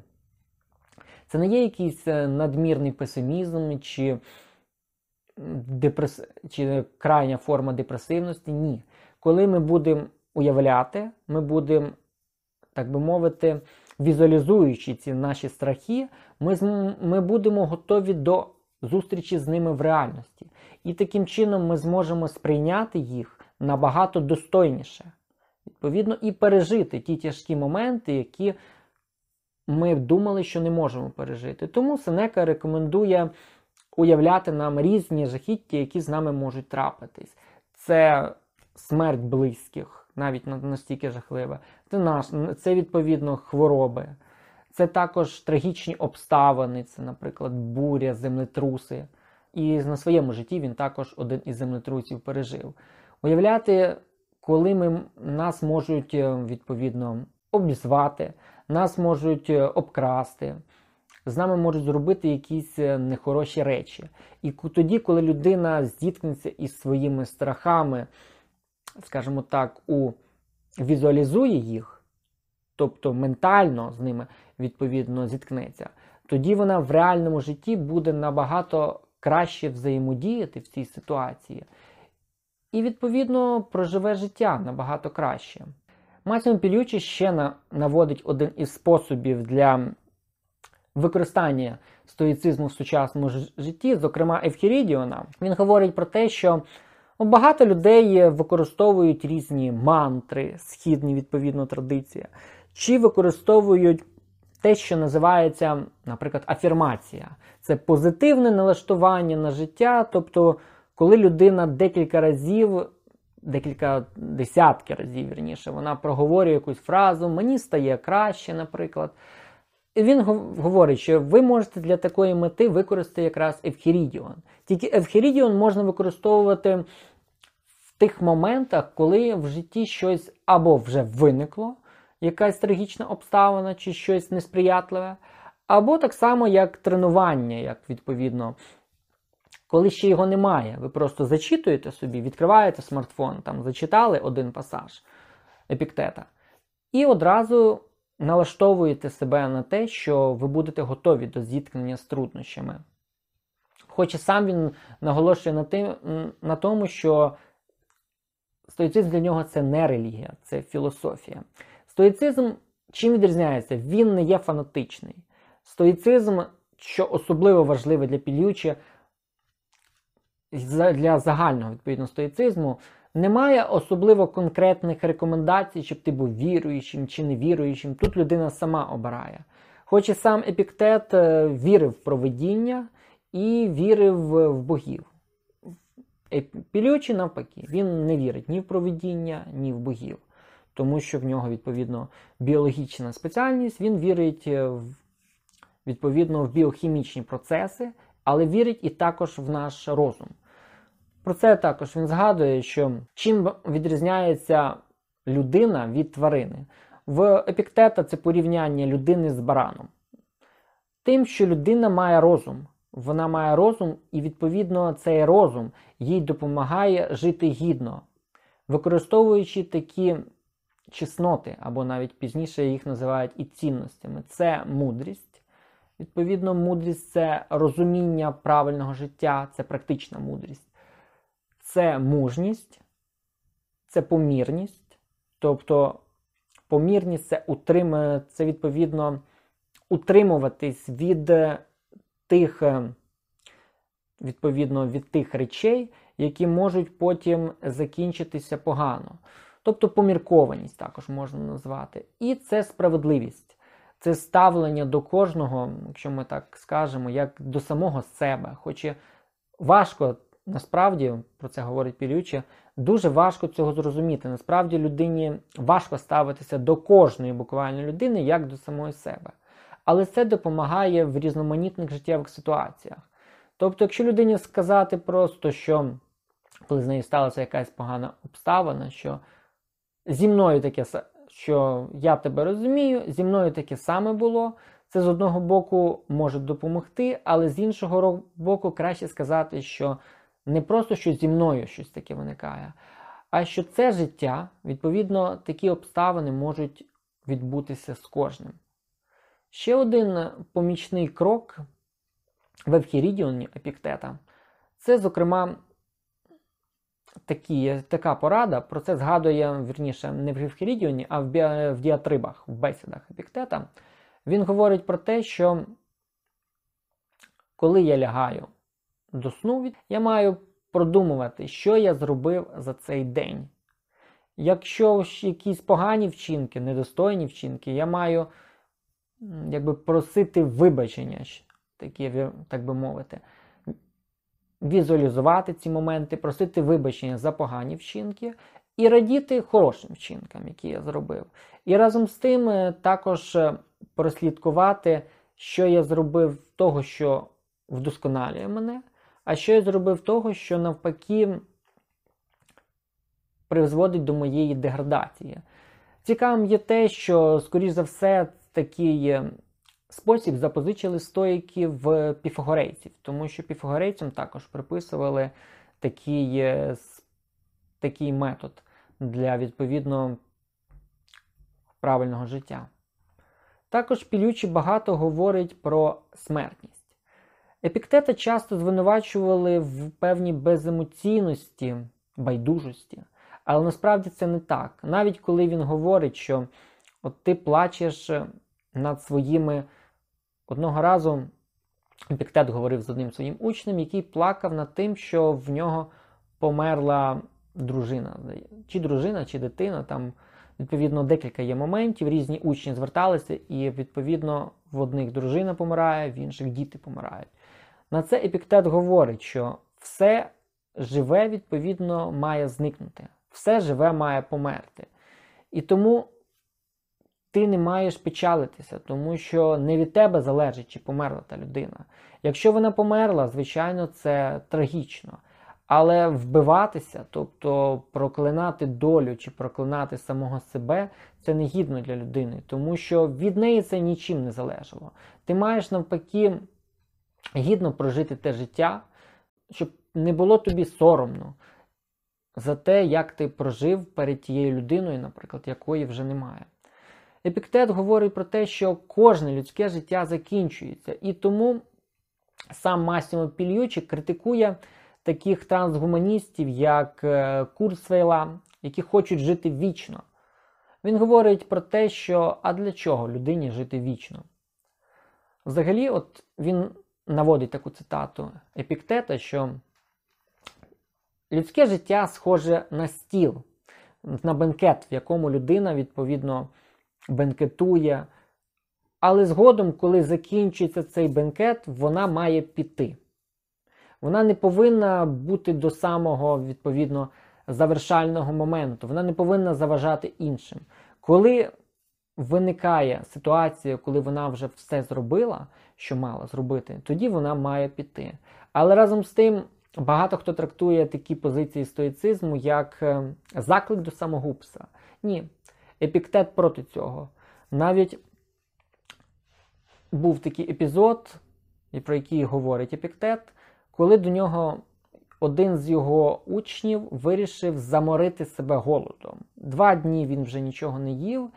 Це не є якийсь е, надмірний песимізм чи депрес... чи крайня форма депресивності. Ні. Коли ми будемо уявляти, ми будемо, так би мовити, візуалізуючи ці наші страхи, ми, ми будемо готові до зустрічі з ними в реальності. І таким чином ми зможемо сприйняти їх набагато достойніше. Відповідно, і пережити ті тяжкі моменти, які ми думали, що не можемо пережити. Тому Сенека рекомендує уявляти нам різні жахіття, які з нами можуть трапитись. Це смерть близьких, навіть настільки жахливе. Це наш, це відповідно хвороби. Це також трагічні обставини, це, наприклад, буря, землетруси. І на своєму житті він також один із землетрусів пережив. Уявляти, коли ми, нас можуть е, відповідно обізвати, нас можуть е, обкрасти, з нами можуть зробити якісь е, нехороші речі. І тоді, коли людина зіткнеться із своїми страхами, скажімо так, у візуалізує їх, тобто ментально з ними відповідно зіткнеться, тоді вона в реальному житті буде набагато краще взаємодіяти в цій ситуації. І, відповідно, проживе життя набагато краще. Масімо Пілючі ще наводить один із способів для використання стоїцизму в сучасному житті, зокрема Евхірідіона. Він говорить про те, що багато людей використовують різні мантри, східні відповідно традиції, чи використовують те, що називається, наприклад, афірмація. Це позитивне налаштування на життя, тобто, коли людина декілька разів. Декілька десятки разів вірніше, вона проговорює якусь фразу, мені стає краще, наприклад. І він говорить, що ви можете для такої мети використати якраз Евхірідіон. Тільки Евхірідіон можна використовувати в тих моментах, коли в житті щось або вже виникло, якась трагічна обставина чи щось несприятливе, або так само, як тренування, як відповідно. Коли ще його немає, ви просто зачитуєте собі, відкриваєте смартфон, там зачитали один пасаж епіктета, і одразу налаштовуєте себе на те, що ви будете готові до зіткнення з труднощами. Хоч і сам він наголошує на, тим, на тому, що стоїцизм для нього це не релігія, це філософія. Стоїцизм чим відрізняється? Він не є фанатичний. Стоїцизм, що особливо важливе для Пілючі, для загального відповідно стоїцизму, немає особливо конкретних рекомендацій, щоб ти був віруючим чи невіруючим. Тут людина сама обирає. Хоч і сам епіктет е, вірив в провидіння і вірив в богів. Пілючі навпаки, він не вірить ні в провидіння, ні в богів тому що в нього, відповідно, біологічна спеціальність, він вірить е, відповідно в біохімічні процеси, але вірить і також в наш розум. Про це також він згадує, що чим відрізняється людина від тварини. В епіктета це порівняння людини з бараном. Тим, що людина має розум. Вона має розум, і, відповідно, цей розум їй допомагає жити гідно, використовуючи такі чесноти, або навіть пізніше їх називають і цінностями. Це мудрість. Відповідно, мудрість це розуміння правильного життя, це практична мудрість. Це мужність, це помірність. Тобто помірність це утримує, це відповідно утримуватись від тих, відповідно, від тих речей, які можуть потім закінчитися погано. Тобто поміркованість також можна назвати. І це справедливість, це ставлення до кожного, якщо ми так скажемо, як до самого себе. Хоч і важко, насправді, про це говорить Пілюче, дуже важко цього зрозуміти. Насправді людині важко ставитися до кожної буквально людини, як до самої себе. Але це допомагає в різноманітних життєвих ситуаціях. Тобто, якщо людині сказати просто, що коли з нею сталася якась погана обставина, що Зі мною таке, що я тебе розумію, зі мною таке саме було. Це з одного боку може допомогти, але з іншого боку, краще сказати, що не просто що зі мною щось таке виникає, а що це життя, відповідно, такі обставини можуть відбутися з кожним. Ще один помічний крок в Евхірідіоні Епіктета це, зокрема, такі, така порада, про це згадує вірніше не в Грифхерідіоні, а в, в діатрибах, в бесідах Епіктета. Він говорить про те, що коли я лягаю до сну, я маю продумувати, що я зробив за цей день. Якщо якісь погані вчинки, недостойні вчинки, я маю якби просити вибачення, такі, так би мовити візуалізувати ці моменти, просити вибачення за погані вчинки і радіти хорошим вчинкам, які я зробив. І разом з тим е, також е, прослідкувати, що я зробив того, що вдосконалює мене, а що я зробив того, що навпаки призводить до моєї деградації. Цікавим є те, що, скоріш за все, такий спосіб запозичили стоїки в піфагорейців, тому що піфагорейцям також приписували такий, е, такий метод для відповідно правильного життя. Також Пілючі багато говорить про смертність. Епіктета часто звинувачували в певній беземоційності, байдужості, але насправді це не так. Навіть коли він говорить, що от ти плачеш над своїми. Одного разу Епіктет говорив з одним своїм учнем, який плакав над тим, що в нього померла дружина. Чи дружина, чи дитина. Там, відповідно, декілька є моментів. Різні учні зверталися, і, відповідно, в одних дружина помирає, в інших діти помирають. На це Епіктет говорить, що все живе, відповідно, має зникнути, все живе має померти. І тому ти не маєш печалитися, тому що не від тебе залежить, чи померла та людина. Якщо вона померла, звичайно, це трагічно. Але вбиватися, тобто проклинати долю чи проклинати самого себе, це не гідно для людини, тому що від неї це нічим не залежало. Ти маєш навпаки гідно прожити те життя, щоб не було тобі соромно за те, як ти прожив перед тією людиною, наприклад, якої вже немає. Епіктет говорить про те, що кожне людське життя закінчується, і тому сам Масімо Пільючі критикує таких трансгуманістів, як е, Курсвейла, які хочуть жити вічно. Він говорить про те, що а для чого людині жити вічно? Взагалі, от він наводить таку цитату Епіктета, що людське життя схоже на стіл, на бенкет, в якому людина, відповідно, бенкетує. Але згодом, коли закінчується цей бенкет, вона має піти. Вона не повинна бути до самого, відповідно, завершального моменту. Вона не повинна заважати іншим. Коли виникає ситуація, коли вона вже все зробила, що мала зробити, тоді вона має піти. Але разом з тим, багато хто трактує такі позиції стоїцизму як е, заклик до самогубства. Ні, епіктет проти цього. Навіть був такий епізод, про який говорить епіктет, коли до нього один з його учнів вирішив заморити себе голодом. Два дні він вже нічого не їв,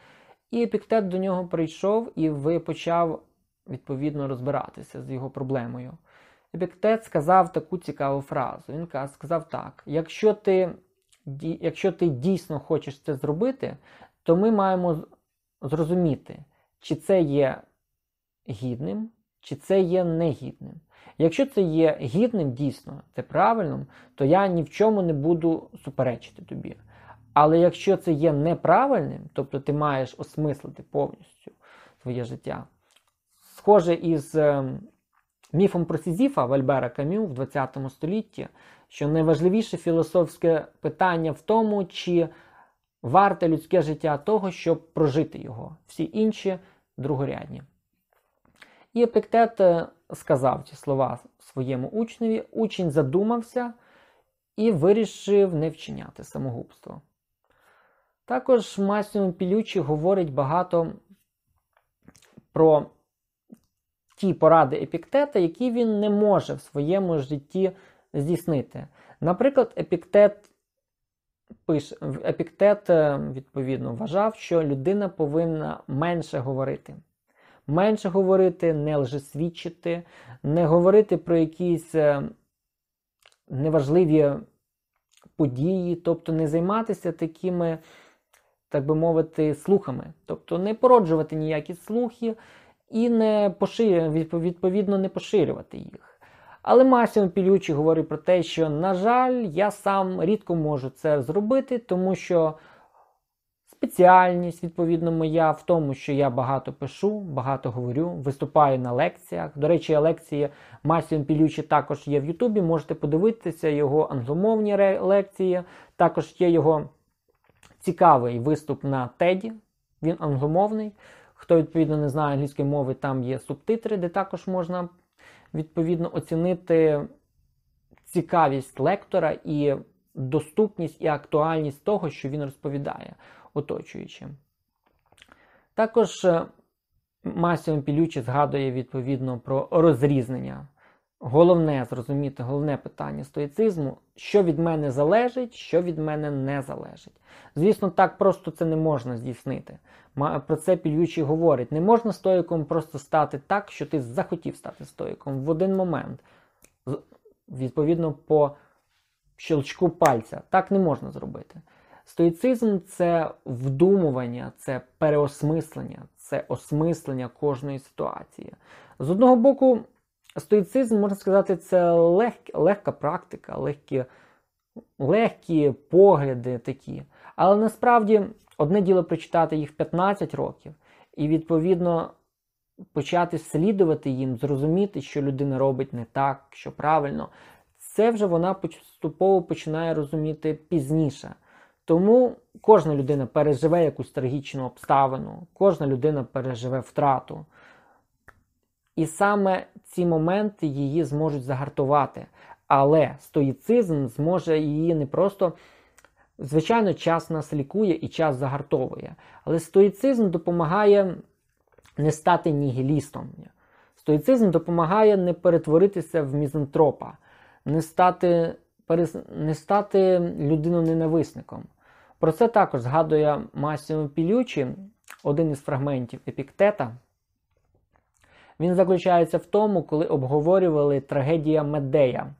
і епіктет до нього прийшов і почав відповідно розбиратися з його проблемою. Епіктет сказав таку цікаву фразу. Він сказав так: якщо ти якщо ти дійсно хочеш це зробити, то ми маємо зрозуміти, чи це є гідним, чи це є негідним. Якщо це є гідним, дійсно, це правильним, то я ні в чому не буду суперечити тобі. Але якщо це є неправильним, тобто ти маєш осмислити повністю своє життя, схоже із е, міфом про Сізіфа Альбера Камю в ХХ столітті, що найважливіше філософське питання в тому, чи варте людське життя того, щоб прожити його, всі інші другорядні. І Епіктет е, сказав ці слова своєму учневі, учень задумався і вирішив не вчиняти самогубство. Також Масімо Пілючі говорить багато про ті поради епіктета, які він не може в своєму житті здійснити. Наприклад, епіктет пише, епіктет, е, відповідно, вважав, що людина повинна менше говорити. Менше говорити, не лжесвідчити, не говорити про якісь е, неважливі події, тобто не займатися такими, так би мовити, слухами, тобто не породжувати ніякі слухи і не поширювати, відповідно не поширювати їх. Але Масімо Пілючі говорить про те, що, на жаль, я сам рідко можу це зробити, тому що спеціальність, відповідно, моя в тому, що я багато пишу, багато говорю, виступаю на лекціях. До речі, лекції Масімо Пілючі також є в Ютубі. Можете подивитися його англомовні лекції. Також є його цікавий виступ на Теді. Він англомовний. Хто, відповідно, не знає англійської мови, там є субтитри, де також можна відповідно оцінити цікавість лектора і доступність і актуальність того, що він розповідає оточуючим. Також е, Масіо Пілючі згадує відповідно про розрізнення. Головне зрозуміти, головне питання стоїцизму, що від мене залежить, що від мене не залежить. Звісно, так просто це не можна здійснити. Про це Пільючий говорить: не можна стоїком просто стати так, що ти захотів стати стоїком в один момент, відповідно, по щелчку пальця. Так не можна зробити. Стоїцизм це вдумування, це переосмислення, це осмислення кожної ситуації. З одного боку, стоїцизм, можна сказати, це лег, легка практика, легкі, легкі погляди такі. Але насправді одне діло прочитати їх 15 років, і, відповідно, почати слідувати їм, зрозуміти, що людина робить не так, що правильно. Це вже вона поступово починає розуміти пізніше. Тому кожна людина переживе якусь трагічну обставину, кожна людина переживе втрату. І саме ці моменти її зможуть загартувати. Але стоїцизм зможе її не просто. Звичайно, час нас лікує і час загартовує. Але стоїцизм допомагає не стати нігілістом. Стоїцизм допомагає не перетворитися в мізантропа, не стати не стати людиноненависником. Про це також згадує Масімо Пілючі, один із фрагментів епіктета. Він заключається в тому, коли обговорювали трагедія Медея.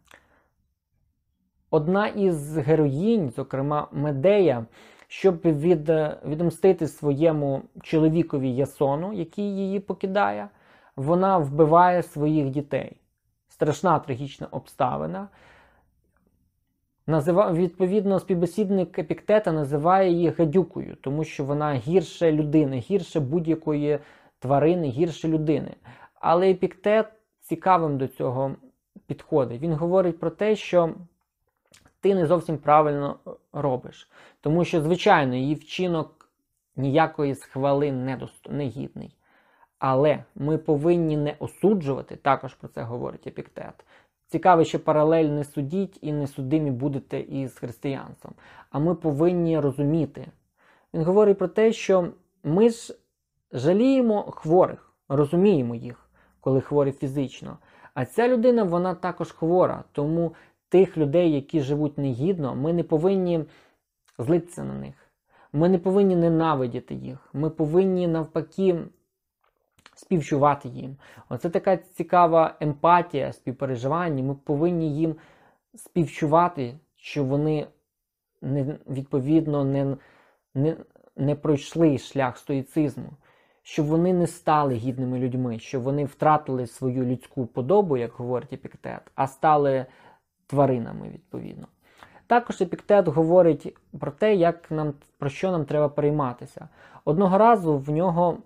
Одна із героїнь, зокрема Медея, щоб від, відомстити своєму чоловікові Ясону, який її покидає, вона вбиває своїх дітей. Страшна трагічна обставина. Назива, Відповідно, співбесідник епіктета називає її гадюкою, тому що вона гірше людини, гірше будь-якої тварини, гірше людини. Але епіктет цікавим до цього підходить. Він говорить про те, що ти не зовсім правильно робиш. Тому що, звичайно, її вчинок ніякої схвали не, дост... не гідний. Але ми повинні не осуджувати, також про це говорить епіктет. Цікаво, що паралель не судіть і не судимі будете із християнством. А ми повинні розуміти. Він говорить про те, що ми ж жаліємо хворих, розуміємо їх, коли хворі фізично. А ця людина, вона також хвора. Тому тих людей, які живуть негідно, ми не повинні злитися на них. Ми не повинні ненавидіти їх. Ми повинні навпаки співчувати їм. Оце така цікава емпатія, співпереживання. Ми повинні їм співчувати, що вони не, відповідно не, не, не пройшли шлях стоїцизму, що вони не стали гідними людьми, що вони втратили свою людську подобу, як говорить Епіктет, а стали тваринами відповідно. Також Епіктет говорить про те, як нам, про що нам треба перейматися. Одного разу в нього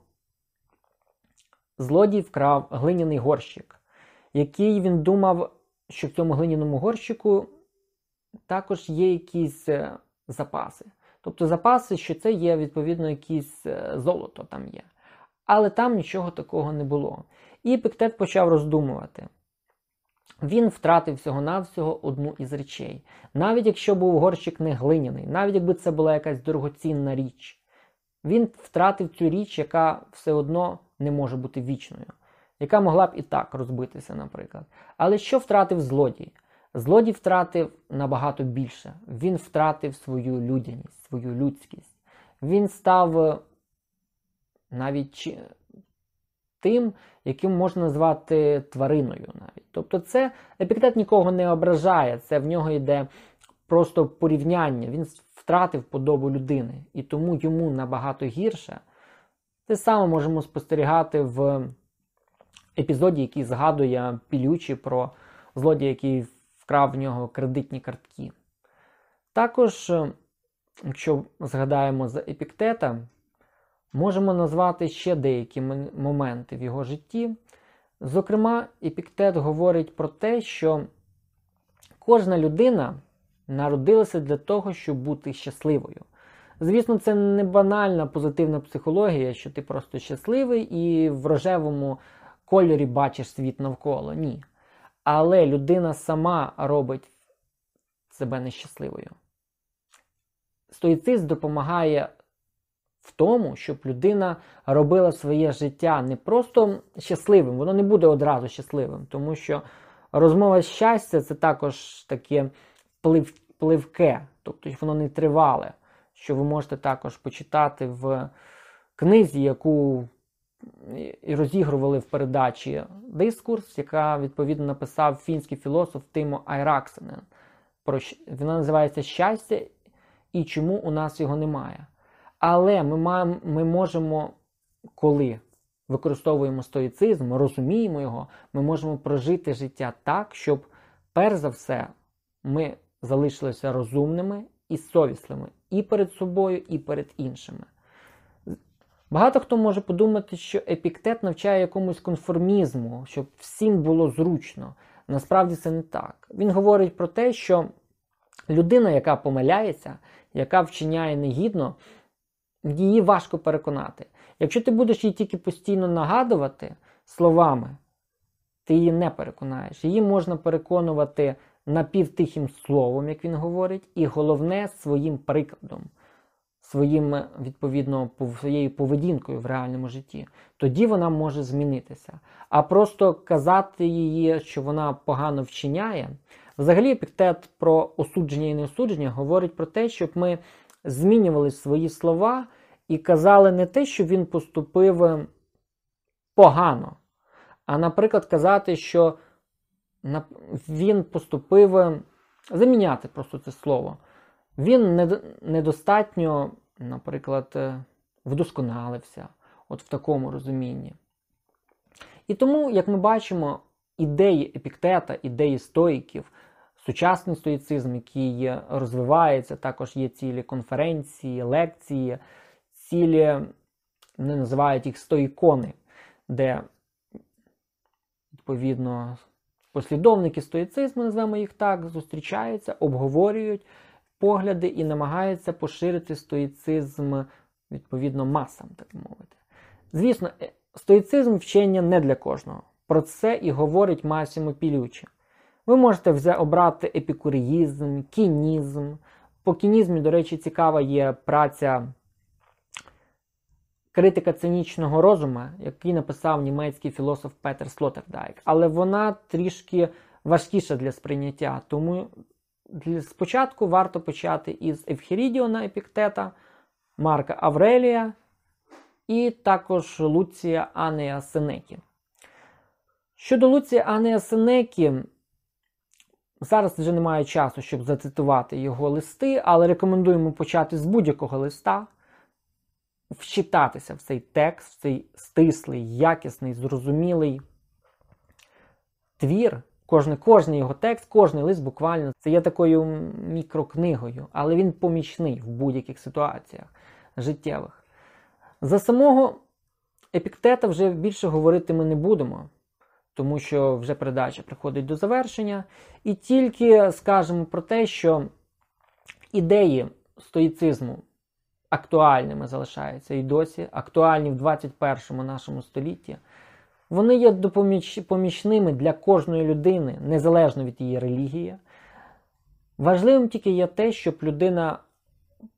злодій вкрав глиняний горщик, який він думав, що в цьому глиняному горщику також є якісь е, запаси. Тобто запаси, що це є, відповідно, якісь е, золото там є. Але там нічого такого не було. І Епіктет почав роздумувати. Він втратив всього-навсього одну із речей. Навіть якщо був горщик не глиняний, навіть якби це була якась дорогоцінна річ, він втратив цю річ, яка все одно не може бути вічною, яка могла б і так розбитися, наприклад. Але що втратив злодій? Злодій втратив набагато більше. Він втратив свою людяність, свою людськість. Він став навіть тим, яким можна назвати твариною навіть. Тобто це епіктет нікого не ображає, це в нього йде просто порівняння. Він втратив подобу людини, і тому йому набагато гірше. Те саме можемо спостерігати в епізоді, який згадує Пілючі про злодія, який вкрав в нього кредитні картки. Також, якщо згадаємо за епіктета, Можемо назвати ще деякі моменти в його житті. Зокрема, Епіктет говорить про те, що кожна людина народилася для того, щоб бути щасливою. Звісно, це не банальна позитивна психологія, що ти просто щасливий і в рожевому кольорі бачиш світ навколо. Ні. Але людина сама робить себе нещасливою. Стоїцизм допомагає в тому, щоб людина робила своє життя не просто щасливим, воно не буде одразу щасливим, тому що розмова щастя це також таке плив, пливке, тобто воно не тривале, що ви можете також почитати в книзі, яку розігрували в передачі дискурс, яка відповідно написав фінський філософ Тимо Айраксенен. Вона називається Щастя і чому у нас його немає. Але ми маємо, ми можемо, коли використовуємо стоїцизм, розуміємо його, ми можемо прожити життя так, щоб, перш за все, ми залишилися розумними і совісними і перед собою, і перед іншими. Багато хто може подумати, що епіктет навчає якомусь конформізму, щоб всім було зручно. Насправді це не так. Він говорить про те, що людина, яка помиляється, яка вчиняє негідно, її важко переконати. Якщо ти будеш її тільки постійно нагадувати словами, ти її не переконаєш. Її можна переконувати напівтихим словом, як він говорить, і головне своїм прикладом своїм, відповідно, своєю поведінкою в реальному житті, тоді вона може змінитися. А просто казати її, що вона погано вчиняє. Взагалі, епіктет про осудження і неосудження говорить про те, щоб ми змінювали свої слова і казали не те, що він поступив погано, а, наприклад, казати, що він поступив заміняти просто це слово. Він недостатньо, наприклад, е, вдосконалився от в такому розумінні. І тому, як ми бачимо, ідеї епіктета, ідеї стоїків, сучасний стоїцизм, який розвивається, також є цілі конференції, лекції, цілі, вони називають їх стоїкони, де, відповідно, послідовники стоїцизму, називаємо їх так, зустрічаються, обговорюють погляди і намагаються поширити стоїцизм об'єднано масам, так мовити. Звісно, е, стоїцизм вчення не для кожного. Про це і говорить Масімо Пілючі. Ви можете обрати епікуріїзм, кінізм. По кінізмі, до речі, цікава є праця критика цинічного розуму, який написав німецький філософ Петер Слотердайк. Але вона трішки важкіша для сприйняття, тому Спочатку варто почати із Евхерідіона Епіктета, Марка Аврелія і також Луція Анея Сенекі. Щодо Луція Анея Сенекі, зараз вже немає часу, щоб зацитувати його листи, але рекомендуємо почати з будь-якого листа, вчитатися в цей текст, в цей стислий, якісний, зрозумілий твір. Кожний, кожний його текст, кожний лист буквально це є такою мікрокнигою, але він помічний в будь-яких ситуаціях життєвих. За самого епіктета вже більше говорити ми не будемо, тому що вже передача приходить до завершення. І тільки скажемо про те, що ідеї стоїцизму актуальними залишаються і досі, актуальні в 21 нашому столітті. Вони є допомічними для кожної людини, незалежно від її релігії. Важливим тільки є те, щоб людина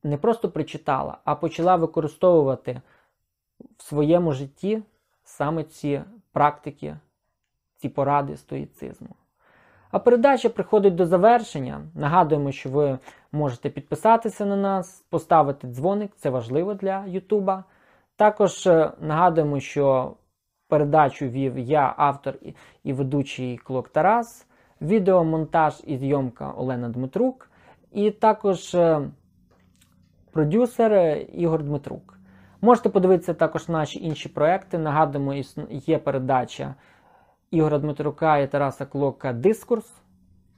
не просто прочитала, а почала використовувати в своєму житті саме ці практики, ці поради стоїцизму. А передача приходить до завершення. Нагадуємо, що ви можете підписатися на нас, поставити дзвоник, це важливо для Ютуба. Також е, нагадуємо, що Передачу вів я, автор і ведучий Клок Тарас, відеомонтаж і зйомка Олена Дмитрук, і також е, продюсер е, Ігор Дмитрук. Можете подивитися також наші інші проекти. Нагадуємо, є передача Ігора Дмитрука і Тараса Клока Дискурс.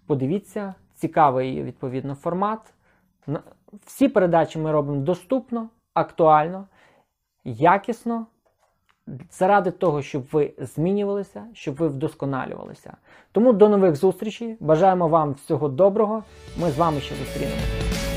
Подивіться, цікавий відповідно формат. Всі передачі ми робимо доступно, актуально, якісно заради того, щоб ви змінювалися, щоб ви вдосконалювалися. Тому до нових зустрічей. Бажаємо вам всього доброго. Ми з вами ще зустрінемося.